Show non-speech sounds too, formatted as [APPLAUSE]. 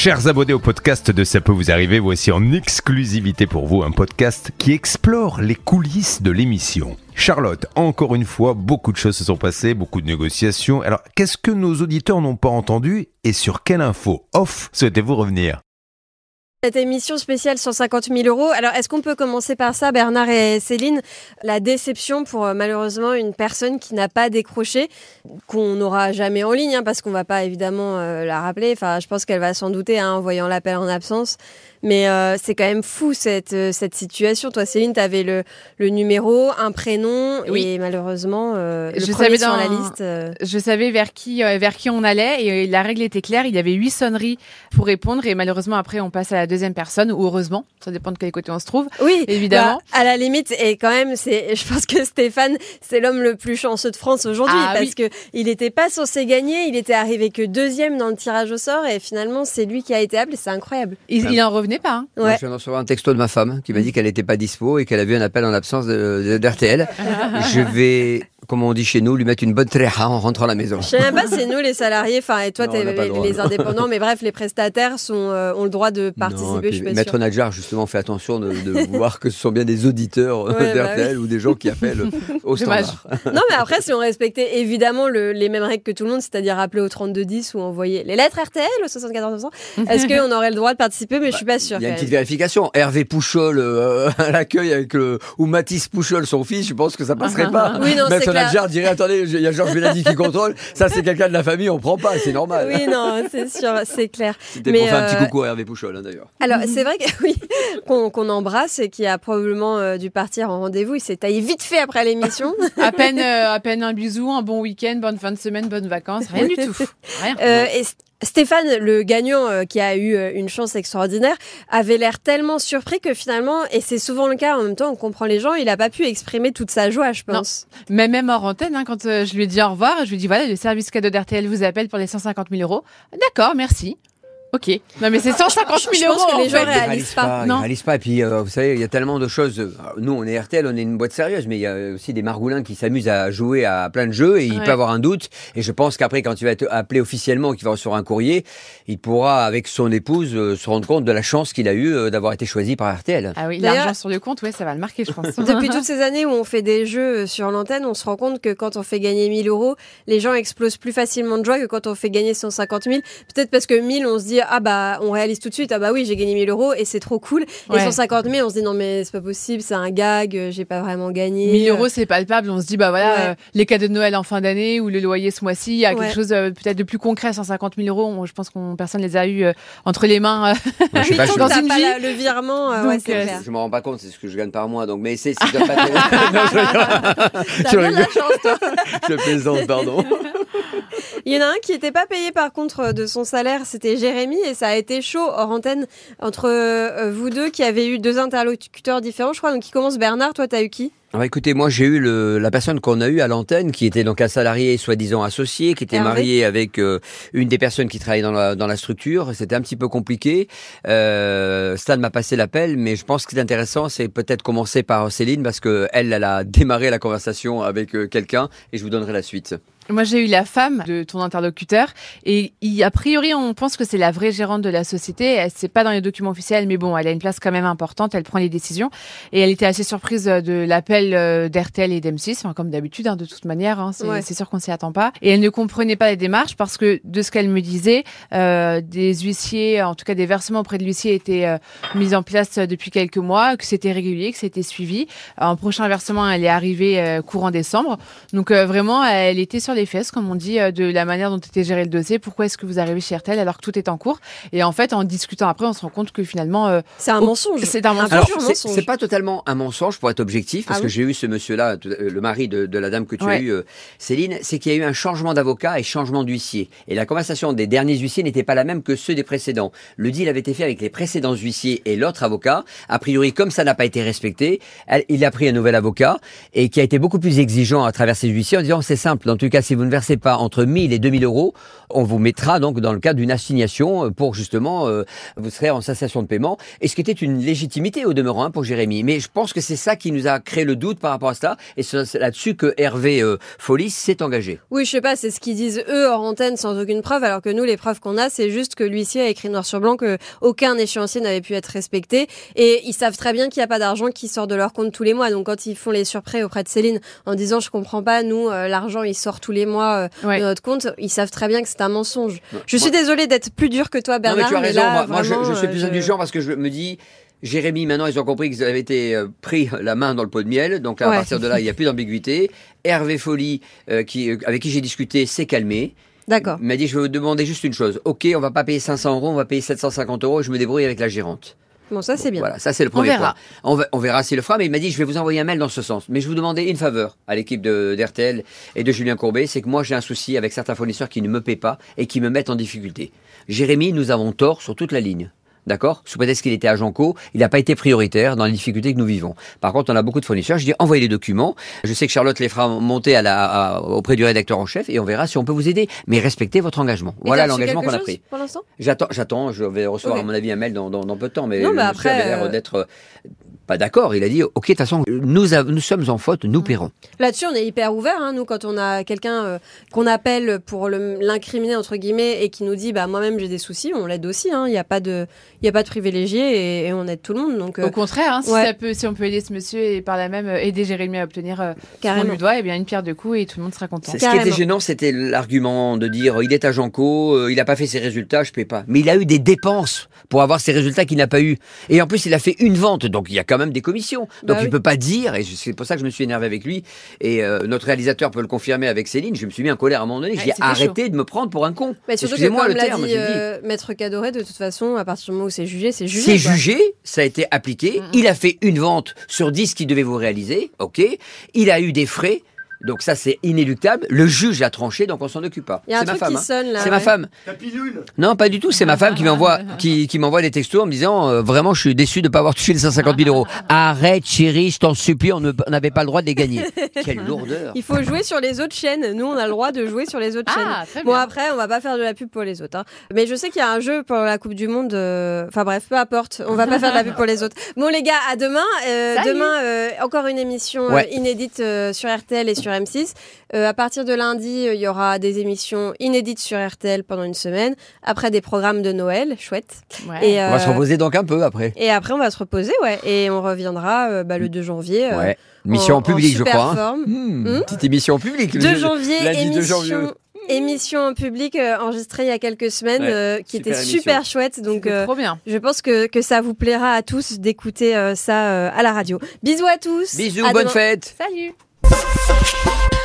Chers abonnés au podcast de Ça peut vous arriver, voici en exclusivité pour vous un podcast qui explore les coulisses de l'émission. Charlotte, encore une fois, beaucoup de choses se sont passées, beaucoup de négociations. Alors, qu'est-ce que nos auditeurs n'ont pas entendu et sur quelle info off souhaitez-vous revenir? Cette émission spéciale 150 000 euros. Alors, est-ce qu'on peut commencer par ça, Bernard et Céline? La déception pour euh, malheureusement une personne qui n'a pas décroché, qu'on n'aura jamais en ligne, hein, parce qu'on va pas évidemment euh, la rappeler. Enfin, je pense qu'elle va s'en douter hein, en voyant l'appel en absence. Mais euh, c'est quand même fou cette, euh, cette situation. Toi, Céline, tu avais le, le numéro, un prénom, Oui. et malheureusement, le Je premier savais sur la liste. Je savais vers qui, vers qui on allait et la règle était claire. Il y avait huit sonneries pour répondre et malheureusement après on passe à la deuxième personne ou heureusement, ça dépend de quel côté on se trouve. Oui, Évidemment. Bah, à la limite, et quand même, c'est, [LAUGHS] je pense que Stéphane, c'est l'homme le plus chanceux de France aujourd'hui Ah parce oui. que il n'était pas censé gagner, il était arrivé que deuxième dans le tirage au sort et finalement c'est lui qui a été appelé. C'est incroyable. Il, il en revenait pas. hein. Moi, Ouais. je viens de recevoir un texto de ma femme qui m'a dit qu'elle n'était pas dispo et qu'elle a vu un appel en absence de- de- d'RTL. [LAUGHS] je vais, comme on dit chez nous, lui mettre une bonne tréha en rentrant à la maison. Je sais même pas, c'est nous les salariés, enfin et toi Non, droit, les non. indépendants, mais bref, les prestataires sont, euh, ont le droit de Non, participer. puis je suis pas Maître sûre. Nadjar, justement, fait attention de, de [LAUGHS] voir que ce sont bien des auditeurs euh, bah d'RTL ou des gens qui appellent au [LAUGHS] Dommage. standard. [LAUGHS] Non, mais après, si on respectait évidemment le- les mêmes règles que tout le monde, c'est-à-dire appeler au 3210 ou envoyer les lettres RTL au 74 est-ce qu'on aurait le droit de participer? Mais je suis pas sûre. Il y a une petite vérification. Hervé Pouchol euh, à l'accueil avec le, ou Mathis Pouchol, son fils, je pense que ça passerait pas. Oui, non, c'est Nadjar dirait attendez, il y a Georges Mélanie qui contrôle. Ça, c'est quelqu'un de la famille, on prend pas, c'est normal. Oui, non, c'est sûr, c'est clair. C'était mais, pour faire un euh, petit coucou à Hervé Pouchol, hein, d'ailleurs. Alors, c'est vrai que [LAUGHS] oui, qu'on embrasse et qui a probablement euh, dû partir en rendez-vous. Il s'est taillé vite fait après l'émission. [LAUGHS] À peine, euh, à peine un bisou, un bon week-end, bonne fin de semaine, bonnes vacances, rien du tout. Rien. Euh, et Stéphane, le gagnant euh, qui a eu euh, une chance extraordinaire, avait l'air tellement surpris que finalement, et c'est souvent le cas en même temps, on comprend les gens, il n'a pas pu exprimer toute sa joie, je Non. pense. Mais même hors antenne, hein, quand euh, je lui ai dit au revoir, je lui ai dit voilà, le service cadeau d'RTL vous appelle pour les 150 000 euros. D'accord, merci. Ok. Non mais c'est 150 Je 000 pense euros. que les gens réalisent réalise pas. Ils Non. réalisent pas. Et puis, euh, vous savez, il y a tellement de choses. Nous, on est RTL, on est une boîte sérieuse, mais il y a aussi des margoulins qui s'amusent à jouer à plein de jeux et il Ouais. peut avoir un doute. Et je pense qu'après, quand il va être appelé officiellement, qu'il va recevoir un courrier, il pourra, avec son épouse, euh, se rendre compte de la chance qu'il a eu euh, d'avoir été choisi par RTL. Ah oui, D'ailleurs- l'argent sur le compte, ouais, ça va le marquer, je pense. [LAUGHS] Depuis toutes ces années où on fait des jeux sur l'antenne, on se rend compte que quand on fait gagner 1000 euros, les gens explosent plus facilement de joie que quand on fait gagner 150 000. Peut-être parce que 1000, on se dit, ah bah, on réalise tout de suite, ah bah oui, j'ai gagné 1000 euros et c'est trop cool. Et Ouais. 150 000, on se dit, non mais c'est pas possible, c'est un gag, euh, j'ai pas vraiment gagné. 1000 euros, c'est palpable. On se dit, bah voilà, Ouais. euh, les cadeaux de Noël en fin d'année ou le loyer ce mois-ci, il y a Ouais. quelque chose euh, peut-être de plus concret, 150 000 euros. On- je pense qu'on personne les a eu euh, entre les mains. euh. Je sais [LAUGHS] Oui, pas, je, dans une pas vie. la- le virement, euh, Donc, clair. je m'en rends pas compte, c'est ce que je gagne par mois. Donc, mais c'est, pas Non, [LAUGHS] [LAUGHS] je. Je plaisante, pardon. Il y en a un qui n'était pas payé par contre de son salaire, c'était Jérémy, et ça a été chaud hors antenne entre euh, vous deux qui avez eu deux interlocuteurs différents, je crois. Donc qui commence Bernard, toi t'as eu qui? Ah bah, écoutez, moi j'ai eu le, la personne qu'on a eu à l'antenne, qui était donc un salarié soi-disant associé, qui était Hervé. marié avec euh, une des personnes qui travaillait dans la, dans la structure. C'était un petit peu compliqué. Euh, Stan m'a passé l'appel, mais je pense que c'est intéressant, c'est peut-être commencer par Céline parce que elle, elle a [LAUGHS] démarré la conversation avec euh, quelqu'un, et je vous donnerai la suite. Moi, j'ai eu la femme de ton interlocuteur et il- a priori, on pense que c'est la vraie gérante de la société. Elle- C'est pas dans les documents officiels, mais bon, elle a une place quand même importante. Elle prend les décisions et elle était assez surprise euh, de l'appel euh, d'RTL et d'M6, enfin, comme d'habitude, hein, de toute manière. hein, c'est Ouais. sûr qu'on s'y attend pas. Et elle ne comprenait pas les démarches parce que de ce qu'elle me disait, euh, des huissiers, en tout cas des versements auprès de l'huissier étaient euh, mis en place depuis quelques mois, que c'était régulier, que c'était suivi. Un prochain versement, elle est arrivée euh, courant décembre. Donc vraiment, elle était sur les fesses, comme on dit, euh, de la manière dont était géré le dossier. Pourquoi est-ce que vous arrivez chez RTL alors que tout est en cours? Et en fait, en discutant après, on se rend compte que finalement, euh, C'est un Oh, mensonge. c'est un mensonge. c'est, pas totalement un mensonge pour être objectif, parce Ah que oui j'ai eu ce monsieur-là, tout- euh, le mari de, de la dame que tu as Ouais. eu, Céline, c'est qu'il y a eu un changement d'avocat et changement d'huissier. Et la conversation des derniers huissiers n'était pas la même que ceux des précédents. Le deal avait été fait avec les précédents huissiers et l'autre avocat. A priori, comme ça n'a pas été respecté, elle- il a pris un nouvel avocat et qui a été beaucoup plus exigeant à travers ses huissiers en disant c'est simple, dans tous les cas, si vous ne versez pas entre 1000 et 2000 euros, on vous mettra donc dans le cadre d'une assignation euh, pour justement, euh, vous serez en cessation de paiement. Et ce qui était une légitimité au demeurant hein, pour Jérémy. Mais je pense que c'est ça qui nous a créé le doute par rapport à cela. Et c'est là-dessus que Hervé euh, s'est engagé. Oui, je sais pas, c'est ce qu'ils disent eux hors antenne sans aucune preuve, alors que nous, les preuves qu'on a, c'est juste que l'huissier a écrit noir sur blanc que aucun échéancier n'avait pu être respecté. Et ils savent très bien qu'il n'y a pas d'argent qui sort de leur compte tous les mois. Donc quand ils font les surprêts auprès de Céline en disant je comprends pas, nous, euh, l'argent il sort tous les mois euh, Ouais. de notre compte, ils savent très bien que c'est un mensonge. Je suis Moi- désolée d'être plus dur que toi, Non, Bernard. mais tu as raison. là, moi, moi, je, suis euh, plus je- indulgent parce que je me dis. Jérémy, maintenant, ils ont compris qu'ils avaient été euh, pris la main dans le pot de miel. Donc, à Ouais. partir de là, il n'y a plus d'ambiguïté. Hervé euh, qui, euh, avec qui j'ai discuté, s'est calmé. D'accord. Il m'a dit, je vais vous demander juste une chose. OK, on va pas payer 500 euros, on va payer 750 euros et je me débrouille avec la gérante. Bon, ça c'est bien. Voilà, ça c'est le premier verra. point. On, va- on verra s'il le fera, mais il m'a dit je vais vous envoyer un mail dans ce sens. Mais je vous demandais une faveur à l'équipe de d'RTL et de Julien Courbet, c'est que moi j'ai un souci avec certains fournisseurs qui ne me paient pas et qui me mettent en difficulté. Jérémy, nous avons tort sur toute la ligne. D'accord? Sous prétexte qu'il était agent co, il n'a pas été prioritaire dans les difficultés que nous vivons. Par contre, on a beaucoup de fournisseurs. Je dis envoyez les documents. Je sais que Charlotte les fera monter à la, à- auprès du rédacteur en chef et on verra si on peut vous aider. Mais respectez votre engagement. Et Voilà l'engagement qu'on a pris. Pour l'instant? J'attends, j'attends, je vais recevoir à mon avis un mail dans, dans, dans peu de temps, mais Non, bah après, euh, d'être pas d'accord. Il a dit, ok, de toute façon, nous, sommes en faute, nous paierons. Là-dessus, on est hyper ouvert. Hein, nous, quand on a quelqu'un euh, qu'on appelle pour l'incriminer entre guillemets et qui nous dit, bah moi-même j'ai des soucis, on l'aide aussi. hein. Il n'y a pas de, il y a pas de privilégié et, et on aide tout le monde. Donc euh, Au contraire, hein, si, ouais. ça peut, si on peut aider ce monsieur et par là même euh, aider Jérémy à obtenir euh, ce qu'on carrément. lui doit, eh bien une pierre de coups et tout le monde sera content. Ce qui était Carrément. gênant, c'était l'argument de dire, il est agent co, euh, il n'a pas fait ses résultats, je paie pas. Mais il a eu des dépenses pour avoir ses résultats qu'il n'a pas eu. Et en plus, il a fait une vente, donc il y a quand même des commissions. Donc Bah il oui. peut pas dire, et c'est pour ça que je me suis énervé avec lui. Et euh, notre réalisateur peut le confirmer avec Céline. Je me suis mis en colère à un moment donné. Ouais, J'ai arrêtez de me prendre pour un con. Mais surtout que Excusez-moi le terme, dit euh, Maître Cadoré, de toute façon, à partir du moment où c'est jugé, c'est jugé. C'est jugé, ça a été appliqué. Il a fait une vente sur 10 qu'il devait vous réaliser. OK. Il a eu des frais. Donc ça, c'est inéluctable. Le juge a tranché, donc on s'en occupe pas. Il y a un C'est ma truc femme. hein. C'est ma femme. Ta pilule Non, pas du tout. C'est ma femme qui m'envoie, [LAUGHS] qui, qui m'envoie des textos en me disant, euh, vraiment, je suis déçu de ne pas avoir touché les 150 000 euros. [LAUGHS] Arrête, chérie, je t'en supplie, on n'avait pas le droit de les gagner. [LAUGHS] Quelle lourdeur. Il faut jouer sur les autres chaînes. Nous, on a le droit de jouer sur les autres chaînes. Ah, très Bon bien. après, on va pas faire de la pub pour les autres. hein. Mais je sais qu'il y a un jeu pour la Coupe du Monde. euh, Enfin bref, peu importe. On va pas faire de la pub pour les autres. Bon les gars, à demain. Euh, demain, euh, encore une émission Ouais. inédite euh, sur RTL et sur M6. Euh, à partir de lundi, euh, il y aura des émissions inédites sur RTL pendant une semaine. Après des programmes de Noël, chouette. Ouais. Et, On va se euh, reposer donc un peu après. et après, on va se reposer, ouais. Et on reviendra euh, bah, le 2 janvier. euh, Ouais. Mission en, en public, je super crois. hein. forme. Hmm, Hmm. Petite émission en public. 2 janvier, Lundi 2 janvier. émission, émission en public euh, enregistrée il y a quelques semaines Ouais, euh, qui super était émission. super chouette. Donc, euh, trop bien. je pense que, que ça vous plaira à tous d'écouter euh, ça euh, à la radio. Bisous à tous. Bisous, À bonne demain. fête. Salut Thank you.